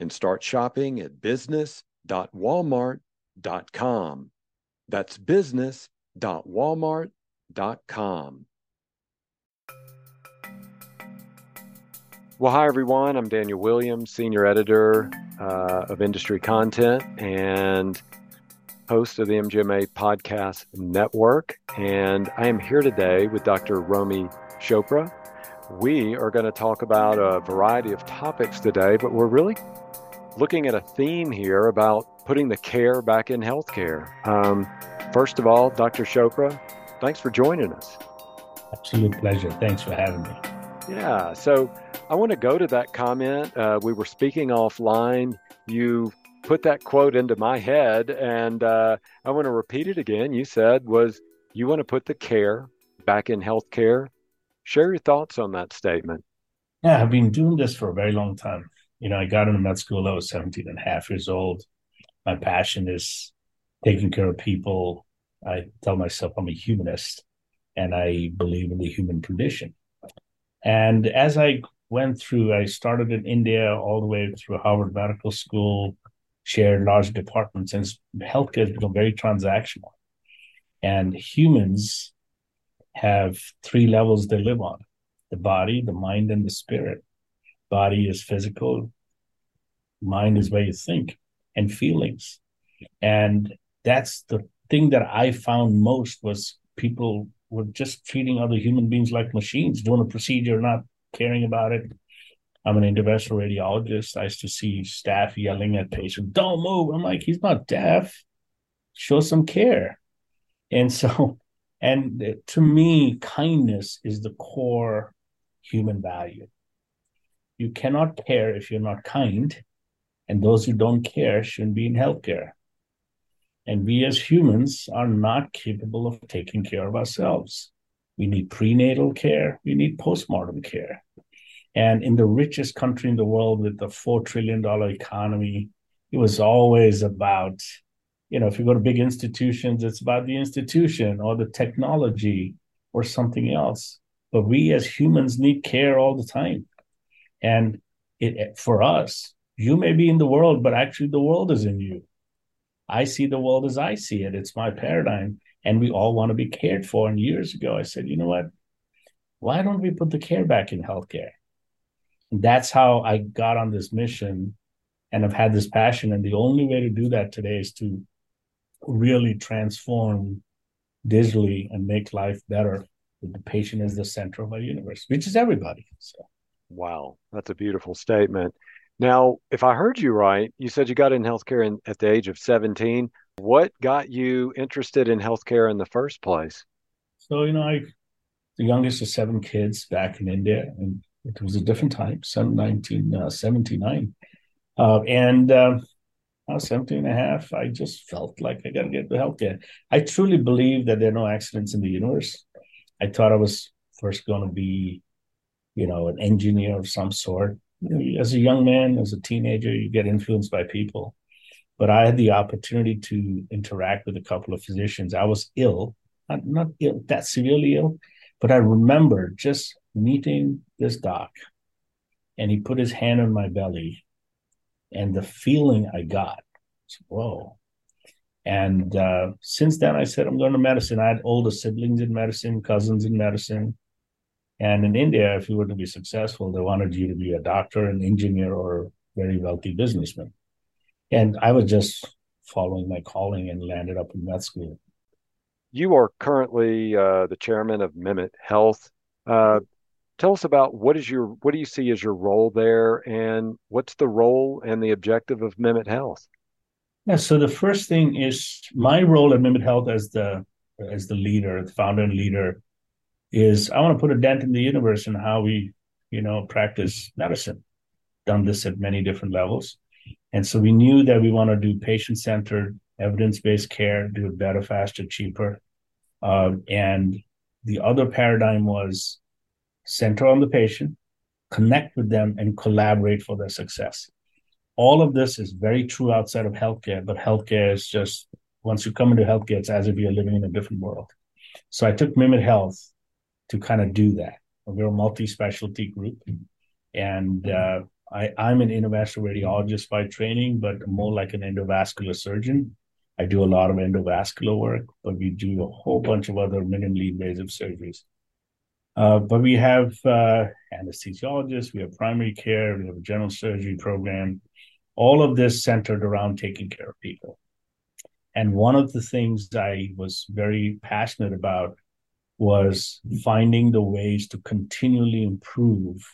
and start shopping at business.walmart.com. That's business.walmart.com. Well, hi, everyone. I'm Daniel Williams, Senior Editor uh, of Industry Content and host of the MGMA Podcast Network. And I am here today with Dr. Romi Chopra. We are going to talk about a variety of topics today, but we're really looking at a theme here about putting the care back in healthcare. Um, first of all, Dr. Chopra, thanks for joining us. Absolute pleasure. Thanks for having me. Yeah. So I want to go to that comment. Uh, we were speaking offline. You put that quote into my head, and uh, I want to repeat it again. You said was you want to put the care back in healthcare. Share your thoughts on that statement. Yeah, I've been doing this for a very long time. You know, I got into med school, I was 17 and a half years old. My passion is taking care of people. I tell myself I'm a humanist and I believe in the human condition. And as I went through, I started in India all the way through Harvard Medical School, shared large departments, and healthcare has become very transactional. And humans have three levels they live on the body, the mind, and the spirit body is physical, mind is where you think and feelings. And that's the thing that I found most was people were just treating other human beings like machines, doing a procedure, not caring about it. I'm an interventional radiologist. I used to see staff yelling at patients, don't move. I'm like, he's not deaf. Show some care. And so, and to me, kindness is the core human value. You cannot care if you're not kind, and those who don't care shouldn't be in healthcare. And we as humans are not capable of taking care of ourselves. We need prenatal care, we need postmortem care. And in the richest country in the world with the $4 trillion economy, it was always about, you know, if you go to big institutions, it's about the institution or the technology or something else. But we as humans need care all the time. And it, for us, you may be in the world, but actually the world is in you. I see the world as I see it. It's my paradigm. And we all want to be cared for. And years ago, I said, you know what? Why don't we put the care back in healthcare? And that's how I got on this mission and I've had this passion. And the only way to do that today is to really transform digitally and make life better with the patient as the center of our universe, which is everybody. So. Wow, that's a beautiful statement. Now, if I heard you right, you said you got in healthcare in, at the age of 17. What got you interested in healthcare in the first place? So, you know, I the youngest of seven kids back in India, and it was a different time, 1979. Uh, uh, and uh, I was 17 and a half. I just felt like I got to get the healthcare. I truly believe that there are no accidents in the universe. I thought I was first going to be, you know, an engineer of some sort as a young man, as a teenager, you get influenced by people. But I had the opportunity to interact with a couple of physicians. I was ill, not, not ill, that severely ill, but I remember just meeting this doc, and he put his hand on my belly, and the feeling I got, whoa. And uh, since then, I said, I'm going to medicine. I had older siblings in medicine, cousins in medicine. And in India, if you were to be successful, they wanted you to be a doctor, an engineer, or a very wealthy businessman. And I was just following my calling and landed up in med school. You are currently uh, the chairman of Mimit Health. Uh, tell us about what is your what do you see as your role there, and what's the role and the objective of Mimit Health? Yeah, so the first thing is my role at Mimit Health as the as the leader, the founder and leader is I want to put a dent in the universe in how we, you know, practice medicine. Done this at many different levels. And so we knew that we want to do patient centered, evidence based care, do it better, faster, cheaper. Uh, and the other paradigm was center on the patient, connect with them, and collaborate for their success. All of this is very true outside of healthcare, but healthcare is just once you come into healthcare, it's as if you're living in a different world. So I took Mimit Health to kind of do that. We're a multi-specialty group, and uh, I, I'm an interventional radiologist by training, but more like an endovascular surgeon. I do a lot of endovascular work, but we do a whole bunch of other minimally invasive surgeries. Uh, but we have uh, anesthesiologists, we have primary care, we have a general surgery program, all of this centered around taking care of people. And one of the things I was very passionate about was finding the ways to continually improve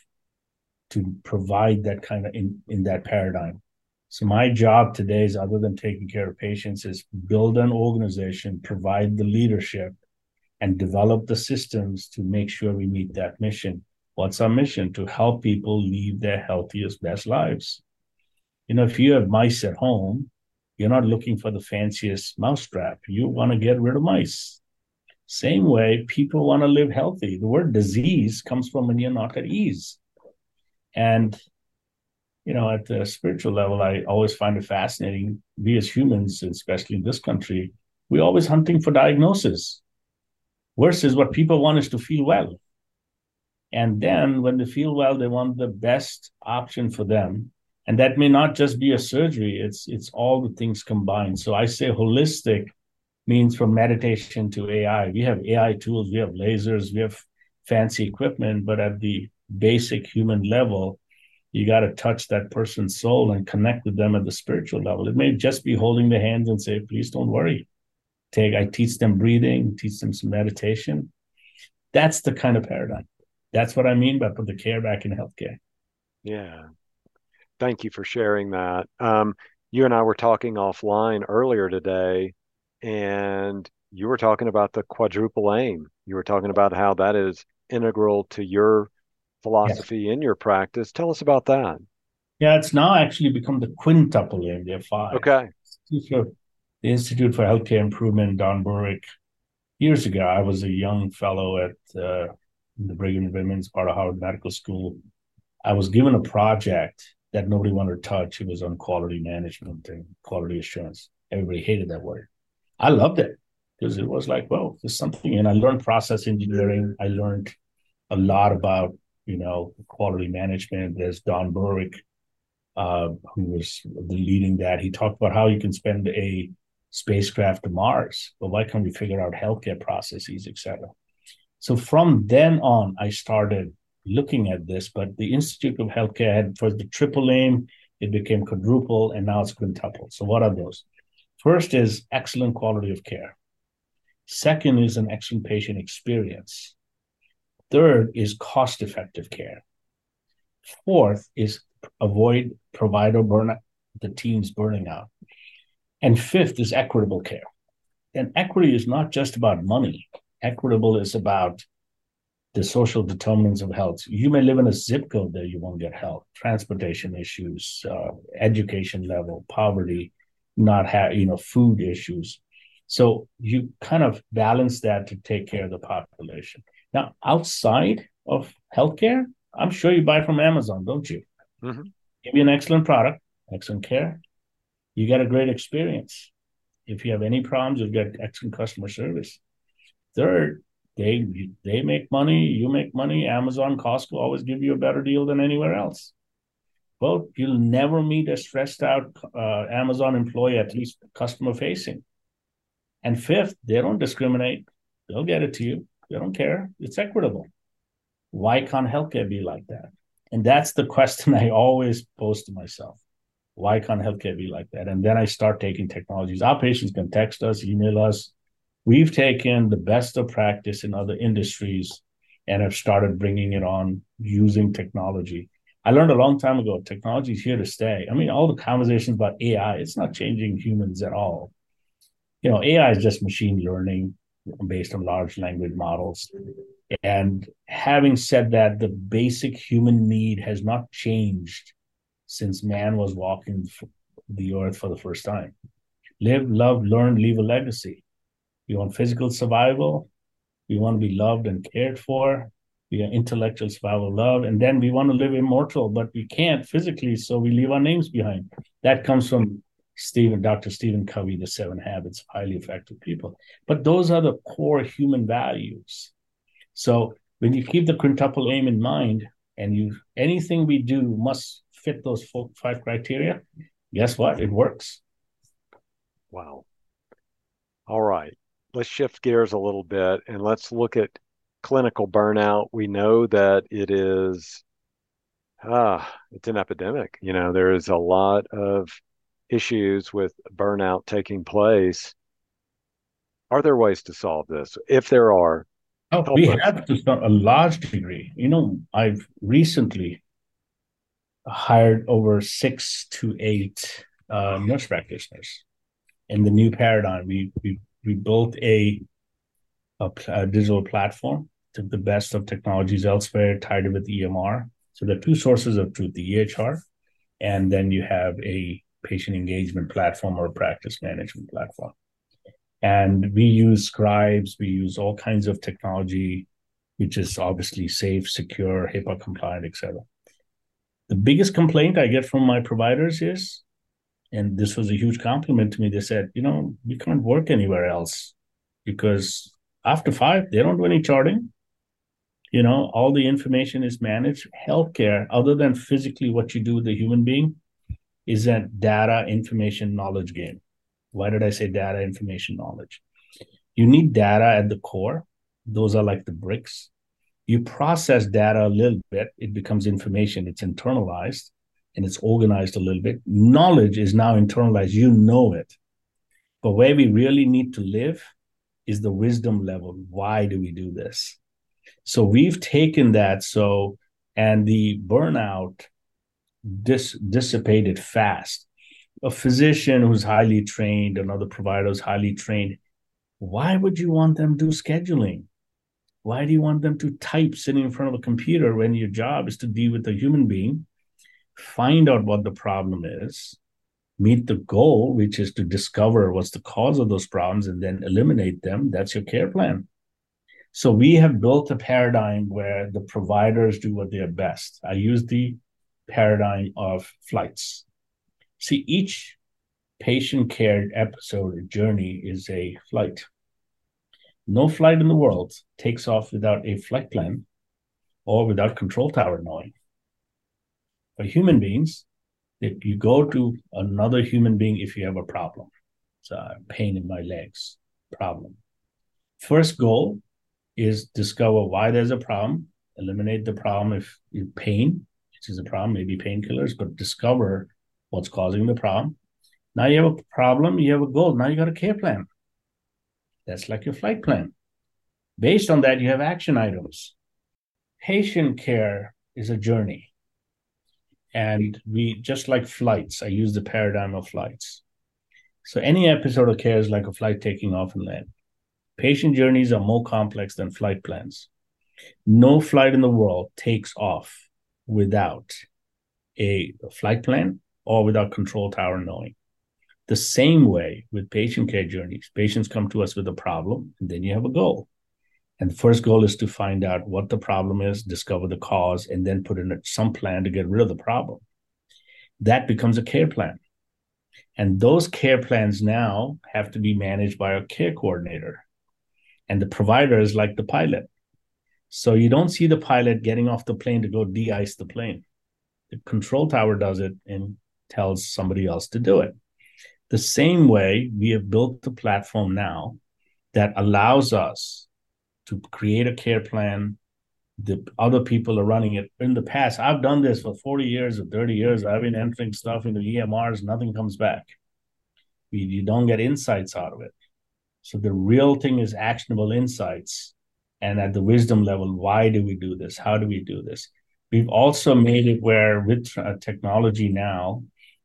to provide that kind of in, in that paradigm. So my job today is other than taking care of patients is build an organization, provide the leadership and develop the systems to make sure we meet that mission. What's our mission? To help people live their healthiest, best lives. You know, if you have mice at home, you're not looking for the fanciest mousetrap. You want to get rid of mice. Same way, people want to live healthy. The word disease comes from when you're not at ease. And, you know, at the spiritual level, I always find it fascinating. We as humans, especially in this country, we're always hunting for diagnosis. Versus what people want is to feel well. And then when they feel well, they want the best option for them. And that may not just be a surgery, it's it's all the things combined. So I say holistic means from meditation to AI. We have AI tools, we have lasers, we have fancy equipment, but at the basic human level, you got to touch that person's soul and connect with them at the spiritual level. It may just be holding the hands and say, please don't worry. Take, I teach them breathing, teach them some meditation. That's the kind of paradigm. That's what I mean by put the care back in healthcare. Yeah. Thank you for sharing that. Um, you and I were talking offline earlier today, and you were talking about the quadruple aim. You were talking about how that is integral to your philosophy yes. in your practice. Tell us about that. Yeah, it's now actually become the quintuple aim. There are five. Okay. The Institute for Healthcare Improvement, Don Berwick. Years ago, I was a young fellow at uh, the Brigham and Women's part of Harvard Medical School. I was given a project that nobody wanted to touch. It was on quality management and quality assurance. Everybody hated that word. I loved it because it was like, well, there's something. And I learned process engineering. I learned a lot about you know, quality management. There's Don Berwick, uh, who was leading that. He talked about how you can spend a spacecraft to Mars, but why can't we figure out healthcare processes, etc. So from then on, I started looking at this. But the Institute of Healthcare had first the triple aim, it became quadruple, and now it's quintuple. So what are those? First is excellent quality of care. Second is an excellent patient experience. Third is cost effective care. Fourth is avoid provider burnout, the teams burning out. And fifth is equitable care. And equity is not just about money, equitable is about the social determinants of health. You may live in a zip code that you won't get help, transportation issues, uh, education level, poverty, not have you know food issues. So you kind of balance that to take care of the population. Now, outside of healthcare, I'm sure you buy from Amazon, don't you? Mm-hmm. Give you an excellent product, excellent care. You get a great experience. If you have any problems, you'll get excellent customer service. Third, they they make money, you make money. Amazon, Costco always give you a better deal than anywhere else. Well, you'll never meet a stressed out uh, Amazon employee, at least customer facing. And fifth, they don't discriminate. They'll get it to you. They don't care. It's equitable. Why can't healthcare be like that? And that's the question I always pose to myself. Why can't healthcare be like that? And then I start taking technologies. Our patients can text us, email us. We've taken the best of practice in other industries and have started bringing it on using technology. I learned a long time ago technology is here to stay. I mean, all the conversations about AI, it's not changing humans at all. You know, AI is just machine learning based on large language models. And having said that, the basic human need has not changed since man was walking the earth for the first time. Live, love, learn, leave a legacy. We want physical survival. We want to be loved and cared for. We are intellectual survival, love, and then we want to live immortal, but we can't physically, so we leave our names behind. That comes from Stephen, Dr. Stephen Covey, The Seven Habits of Highly Effective People. But those are the core human values. So when you keep the quintuple aim in mind, and you anything we do must fit those four, five criteria, guess what? It works. Wow. All right. Let's shift gears a little bit and let's look at clinical burnout. We know that it is ah, it's an epidemic. You know, there is a lot of issues with burnout taking place. Are there ways to solve this? If there are, oh, we us. have to a large degree. You know, I've recently hired over six to eight uh, nurse practitioners. In the new paradigm, we we we built a, a, a digital platform, took the best of technologies elsewhere, tied it with EMR. So there are two sources of truth: the EHR, and then you have a patient engagement platform or practice management platform. And we use scribes, we use all kinds of technology, which is obviously safe, secure, HIPAA compliant, etc. The biggest complaint I get from my providers is, and this was a huge compliment to me, they said, you know, we can't work anywhere else because after five, they don't do any charting. You know, all the information is managed. Healthcare, other than physically what you do with the human being, is a data information knowledge game. Why did I say data information knowledge? You need data at the core. Those are like the bricks. You process data a little bit, it becomes information, it's internalized and it's organized a little bit. Knowledge is now internalized, you know it. But where we really need to live is the wisdom level. Why do we do this? So we've taken that. So, and the burnout dis- dissipated fast. A physician who's highly trained, another provider who's highly trained, why would you want them to do scheduling? Why do you want them to type sitting in front of a computer when your job is to deal with a human being, find out what the problem is, meet the goal, which is to discover what's the cause of those problems and then eliminate them? That's your care plan. So we have built a paradigm where the providers do what they are best. I use the paradigm of flights. See, each patient care episode or journey is a flight. No flight in the world takes off without a flight plan or without control tower knowing. For human beings, if you go to another human being if you have a problem, it's a pain in my legs problem. First goal is discover why there's a problem, eliminate the problem if you pain, which is a problem, maybe painkillers, but discover what's causing the problem. Now you have a problem, you have a goal. Now you got a care plan. That's like your flight plan. Based on that, you have action items. Patient care is a journey. And we, just like flights, I use the paradigm of flights. So any episode of care is like a flight taking off and land. Patient journeys are more complex than flight plans. No flight in the world takes off without a flight plan or without control tower knowing. The same way with patient care journeys, patients come to us with a problem, and then you have a goal. And the first goal is to find out what the problem is, discover the cause, and then put in some plan to get rid of the problem. That becomes a care plan. And those care plans now have to be managed by a care coordinator. And the provider is like the pilot. So you don't see the pilot getting off the plane to go de-ice the plane. The control tower does it and tells somebody else to do it. The same way we have built the platform now that allows us to create a care plan. The other people are running it. In the past, I've done this for 40 years or 30 years. I've been entering stuff into EMRs, nothing comes back. You don't get insights out of it. So the real thing is actionable insights and at the wisdom level why do we do this how do we do this we've also made it where with uh, technology now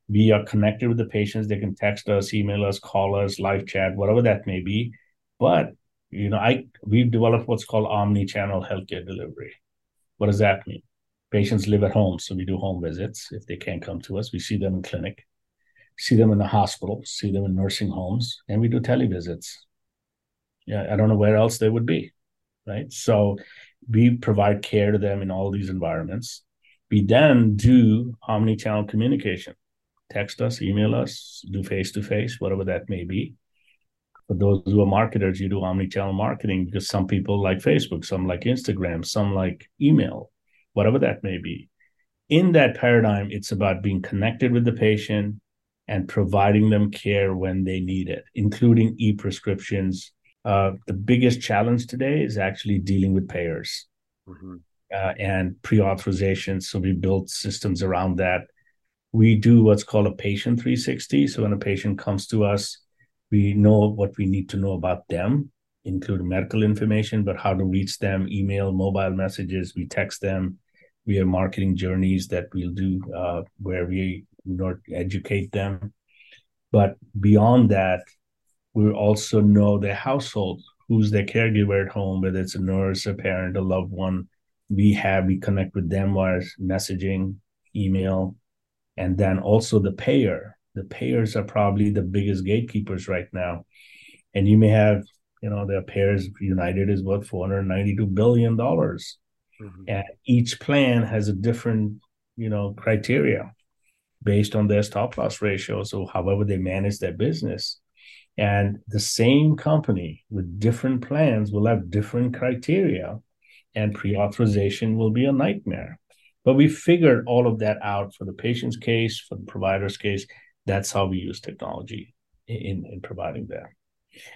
we are connected with the patients they can text us email us call us live chat whatever that may be but you know i we've developed what's called omni-channel healthcare delivery what does that mean Patients live at home, so we do home visits. If they can't come to us, we see them in clinic, see them in the hospital, see them in nursing homes, and we do televisits. Yeah, I don't know where else they would be, right? So we provide care to them in all these environments. We then do omni-channel communication. Text us, email us, do face-to-face, whatever that may be. For those who are marketers, you do omni-channel marketing because some people like Facebook, some like Instagram, some like email, whatever that may be. In that paradigm, it's about being connected with the patient and providing them care when they need it, including e-prescriptions. Uh, the biggest challenge today is actually dealing with payers mm-hmm. uh, and pre-authorization. So we built systems around that. We do what's called a patient 360. So when a patient comes to us, we know what we need to know about them, including medical information, but how to reach them, email, mobile messages, we text them. We have marketing journeys that we'll do uh, where we educate them. But beyond that, we also know their household, who's their caregiver at home, whether it's a nurse, a parent, a loved one. We have, we connect with them via messaging, email, and then also the payer the payers are probably the biggest gatekeepers right now. And you may have, you know, their payers, United is what, $492 billion. Mm-hmm. And each plan has a different, you know, criteria based on their stop loss ratio. So however they manage their business. And the same company with different plans will have different criteria, and pre authorization will be a nightmare. But we figured all of that out for the patient's case, for the provider's case, that's how we use technology in, in providing that.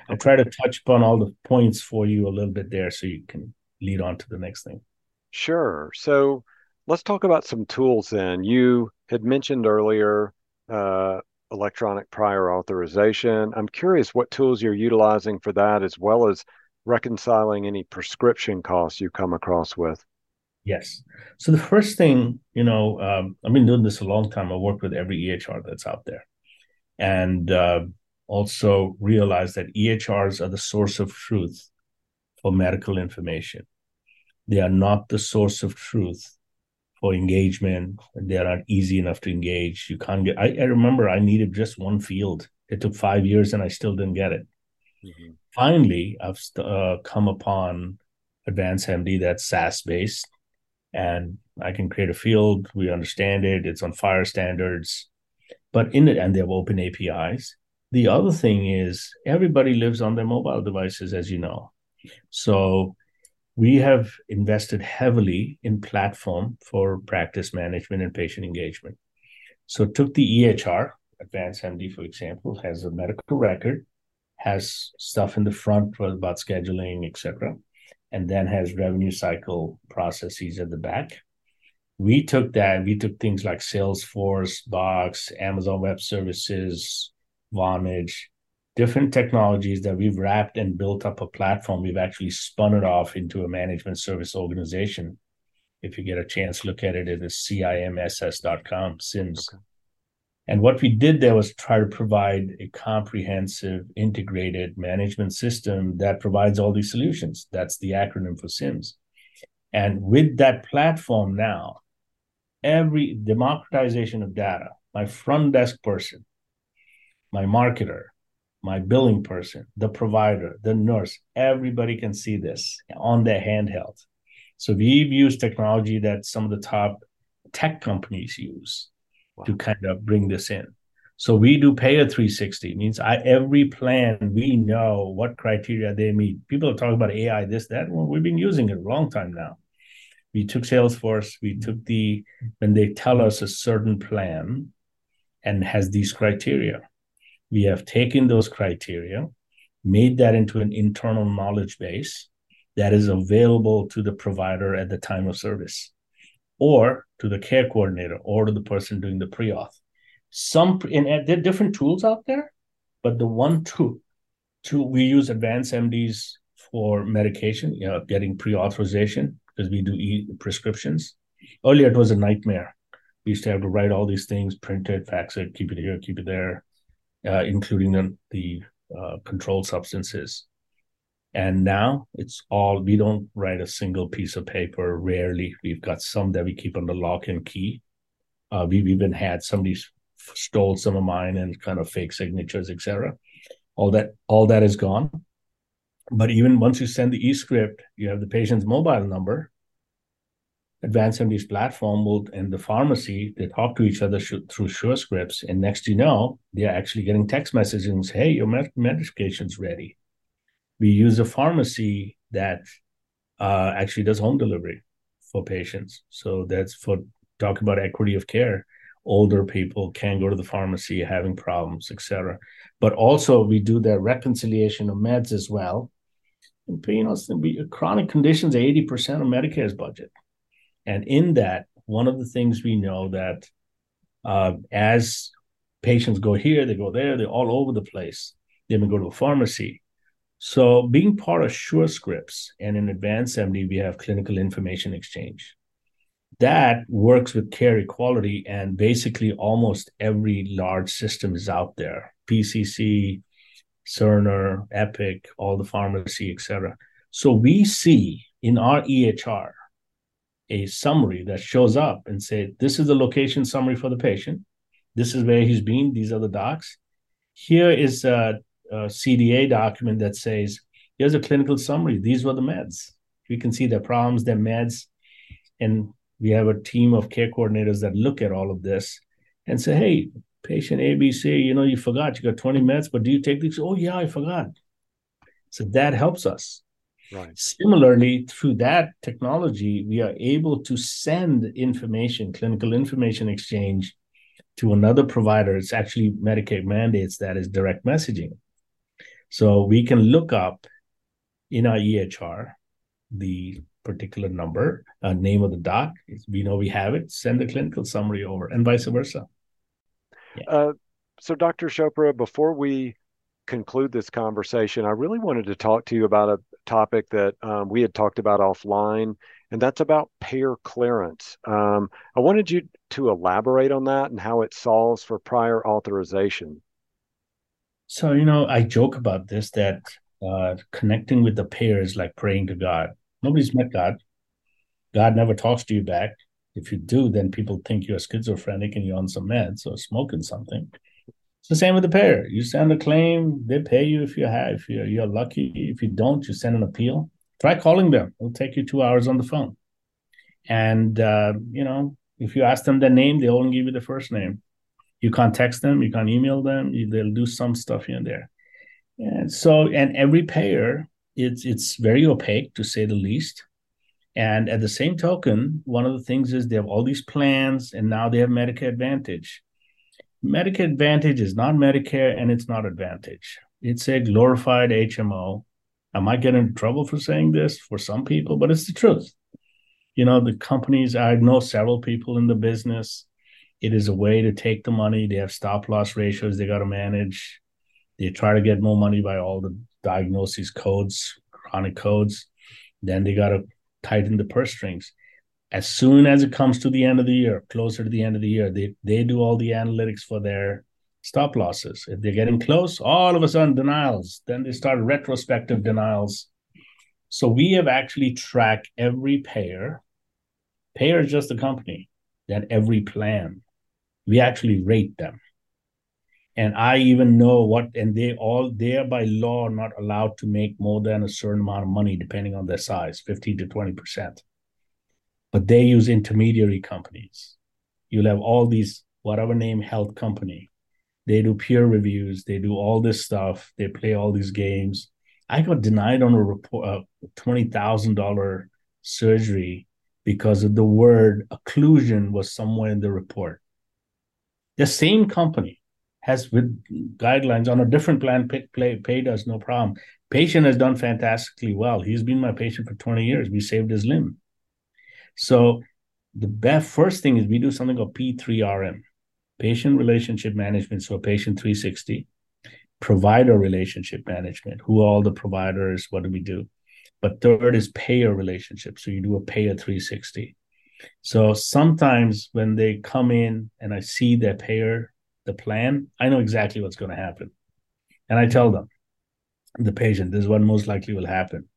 I'll try to touch upon all the points for you a little bit there so you can lead on to the next thing. Sure. So let's talk about some tools then. You had mentioned earlier uh, electronic prior authorization. I'm curious what tools you're utilizing for that, as well as reconciling any prescription costs you come across with. Yes. So the first thing, you know, um, I've been doing this a long time. I work with every EHR that's out there, and uh, also realize that EHRs are the source of truth for medical information. They are not the source of truth for engagement. They are not easy enough to engage. You can't get. I, I remember I needed just one field. It took five years, and I still didn't get it. Mm-hmm. Finally, I've uh, come upon AdvancedMD that's SaaS based and I can create a field. We understand it. It's on FHIR standards, but in it, and they have open APIs. The other thing is everybody lives on their mobile devices, as you know. So we have invested heavily in platform for practice management and patient engagement. So took the EHR, AdvancedMD, for example, has a medical record, has stuff in the front about scheduling, etc and then has revenue cycle processes at the back. We took that, we took things like Salesforce, Box, Amazon Web Services, Vonage, different technologies that we've wrapped and built up a platform. We've actually spun it off into a management service organization. If you get a chance, look at it. Is cimss.com, SIMS. Okay. And what we did there was try to provide a comprehensive, integrated management system that provides all these solutions. That's the acronym for SIMS. And with that platform now, every democratization of data, my front desk person, my marketer, my billing person, the provider, the nurse, everybody can see this on their handheld. So we've used technology that some of the top tech companies use to kind of bring this in. So we do payer 360 means I every plan we know what criteria they meet. People are talking about AI, this, that. Well, we've been using it a long time now. We took Salesforce, we took the when they tell us a certain plan and has these criteria. We have taken those criteria, made that into an internal knowledge base that is available to the provider at the time of service or to the care coordinator or to the person doing the pre-auth. Some and there are different tools out there, but the one tool, tool we use AdvancedMD's for medication, you know, getting pre-authorization because we do e prescriptions. Earlier it was a nightmare. We used to have to write all these things, print it, fax it, keep it here, keep it there, uh, including the, the uh, controlled substances. And now it's all, we don't write a single piece of paper. Rarely. We've got some that we keep the lock and key. Uh, we've even had somebody stole some of mine and kind of fake signatures, etc. All that, all that is gone. But even once you send the e-script, you have the patient's mobile number. AdvancedMD's platform will and the pharmacy they talk to each other sh- through Surescripts, and next you know they're actually getting text messages "Hey, your med- medication's ready." We use a pharmacy that uh, actually does home delivery for patients, so that's for talk about equity of care. Older people can go to the pharmacy having problems, etc. But also we do the reconciliation of meds as well And you know, chronic conditions are 80% of Medicare's budget. And in that, one of the things we know that uh, as patients go here, they go there, they're all over the place. They may go to a pharmacy. So being part of Surescripts and in AdvancedMD, we have clinical information exchange. That works with Carequality, and basically almost every large system is out there. PCC, Cerner, Epic, all the pharmacy, etc. So we see in our EHR a summary that shows up and say, this is the location summary for the patient. This is where he's been. These are the docs. Here is a, a CDA document that says, here's a clinical summary. These were the meds. We can see their problems, their meds. And we have a team of care coordinators that look at all of this and say, hey, patient ABC, you know, you forgot you got 20 meds, but do you take these? Oh, yeah, I forgot. So that helps us. Right. Similarly, through that technology, we are able to send information, clinical information exchange to another provider. It's actually Medicaid mandates that is direct messaging. So we can look up in our EHR the particular number, uh, name of the doc. We know we have it, send the clinical summary over, and vice versa. Uh, so, Dr. Chopra, before we conclude this conversation, I really wanted to talk to you about a topic that um, we had talked about offline, and that's about payer clearance. Um, I wanted you to elaborate on that and how it solves for prior authorization. So, you know, I joke about this that uh, connecting with the payer is like praying to God. Nobody's met God. God never talks to you back. If you do, then people think you're schizophrenic and you're on some meds or smoking something. It's the same with the payer. You send a claim, they pay you if you have. If you're, you're lucky. If you don't, you send an appeal. Try calling them. It'll take you two hours on the phone. And uh, you know, if you ask them their name, they only give you the first name. You can't text them, you can't email them. You, they'll do some stuff here and there. And so, and every payer, it's it's very opaque to say the least. And at the same token, one of the things is they have all these plans and now they have Medicare Advantage. Medicare Advantage is not Medicare and it's not Advantage. It's a glorified HMO. I might get into trouble for saying this for some people, but it's the truth. You know, the companies, I know several people in the business. It is a way to take the money. They have stop loss ratios they got to manage. They try to get more money by all the diagnoses codes, chronic codes. Then they got to tighten the purse strings. As soon as it comes to the end of the year, closer to the end of the year, they they do all the analytics for their stop losses. If they're getting close, all of a sudden denials. Then they start retrospective denials. So we have actually tracked every payer. Payer is just a company. Then every plan. We actually rate them. And i even know what and they all they are by law not allowed to make more than a certain amount of money depending on their size 15 to 20 percent. But they use intermediary companies. You'll have all these whatever name health company. They do peer reviews. They do all this stuff. They play all these games. I got denied on a report uh, a $20000 surgery because of the word occlusion was somewhere in the report the same company has with guidelines on a different plan pay, pay, paid us no problem. Patient has done fantastically well. He's been my patient for 20 years. We saved his limb. So the best first thing is we do something called p3rm patient relationship management. So a patient 360 provider relationship management. Who are all the providers? What do we do? But third is payer relationship. So you do a payer 360 so sometimes when they come in and i see their payer the plan, I know exactly what's going to happen. And I tell them, the patient. This is what most likely will happen.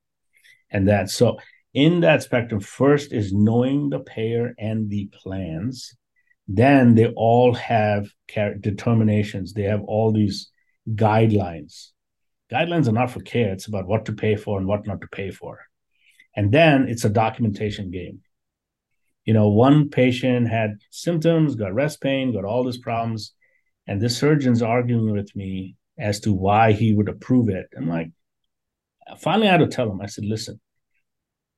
And that so in that spectrum, first is knowing the payer and the plans. Then they all have determinations. They have all these guidelines. Guidelines are not for care. It's about what to pay for and what not to pay for. And then it's a documentation game. You know, one patient had symptoms, got rest pain, got all these problems, and the surgeon's arguing with me as to why he would approve it. I'm like, finally, I had to tell him, I said, listen,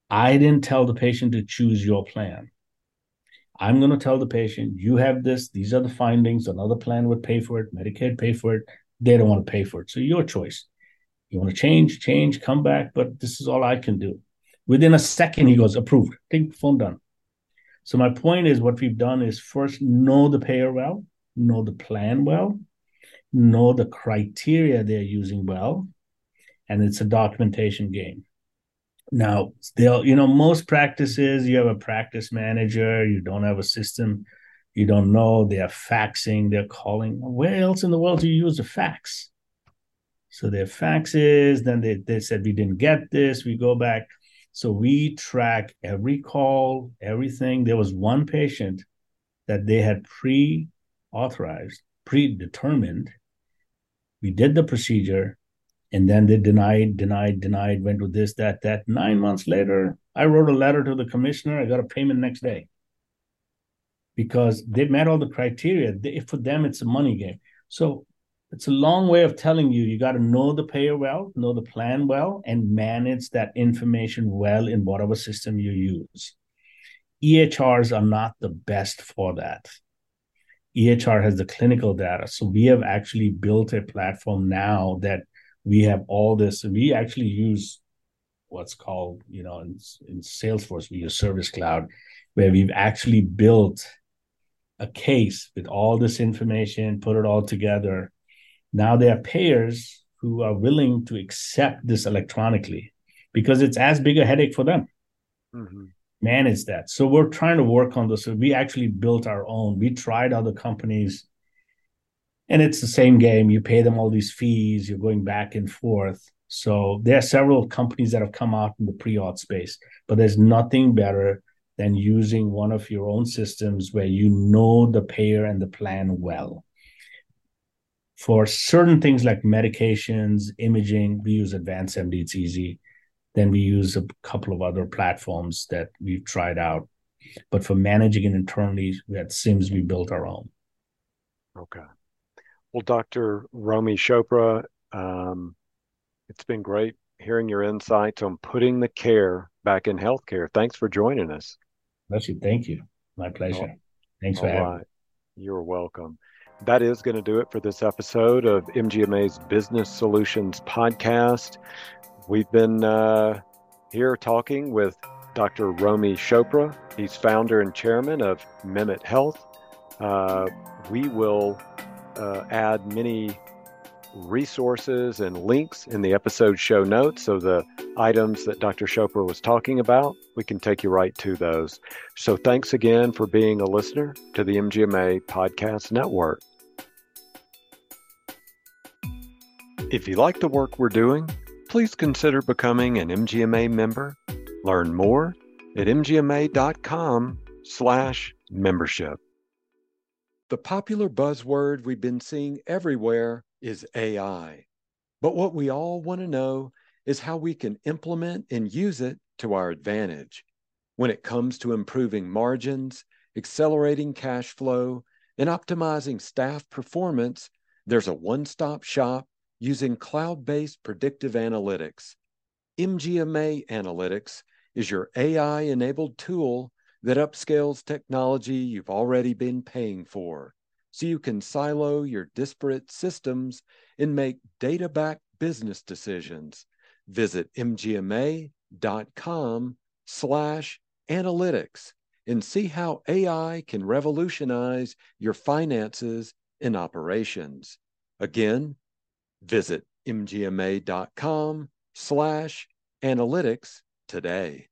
I didn't tell the patient to choose your plan. I'm going to tell the patient, you have this, these are the findings, another plan would pay for it, Medicaid pay for it. They don't want to pay for it. So your choice. You want to change, change, come back, but this is all I can do. Within a second, he goes, approved. Take phone done. So my point is what we've done is first know the payer well, know the plan well, know the criteria they're using well, and it's a documentation game. Now, they'll, you know, most practices, you have a practice manager, you don't have a system, you don't know, they're faxing, they're calling. Where else in the world do you use a fax? So their faxes, then they, they said, we didn't get this, we go back. So we track every call, everything. There was one patient that they had pre authorized, predetermined. We did the procedure and then they denied, denied, denied, went with this, that, that. Nine months later, I wrote a letter to the commissioner. I got a payment next day because they met all the criteria. They, for them, it's a money game. So it's a long way of telling you you got to know the payer well, know the plan well, and manage that information well in whatever system you use. EHRs are not the best for that. EHR has the clinical data. So we have actually built a platform now that we have all this. We actually use what's called, you know, in, in Salesforce, we use Service Cloud, where we've actually built a case with all this information, put it all together. Now there are payers who are willing to accept this electronically because it's as big a headache for them. Mm-hmm. Manage that. So we're trying to work on this. So we actually built our own. We tried other companies and it's the same game. You pay them all these fees, you're going back and forth. So there are several companies that have come out in the pre-auth space, but there's nothing better than using one of your own systems where you know the payer and the plan well. For certain things like medications, imaging, we use AdvancedMD, it's easy. Then we use a couple of other platforms that we've tried out. But for managing it internally at SIMS, we built our own. Okay. Well, Dr. Romi Chopra, um, it's been great hearing your insights on putting the care back in healthcare. Thanks for joining us. Bless you. Thank you. My pleasure. Thanks for having right. me. You're welcome. That is going to do it for this episode of MGMA's Business Solutions podcast. We've been uh, here talking with Dr. Romi Chopra. He's founder and chairman of Mimit Health. Uh, we will uh, add many resources and links in the episode show notes. So the items that Dr. Chopra was talking about, we can take you right to those. So thanks again for being a listener to the MGMA Podcast Network. If you like the work we're doing, please consider becoming an MGMA member. Learn more at mgma.com slash membership. The popular buzzword we've been seeing everywhere is AI. But what we all want to know is how we can implement and use it to our advantage. When it comes to improving margins, accelerating cash flow, and optimizing staff performance, there's a one stop shop using cloud based predictive analytics. MGMA Analytics is your AI enabled tool that upscales technology you've already been paying for so you can silo your disparate systems and make data backed business decisions. Visit mgma.com slash analytics and see how AI can revolutionize your finances and operations. Again, visit mgma.com slash analytics today.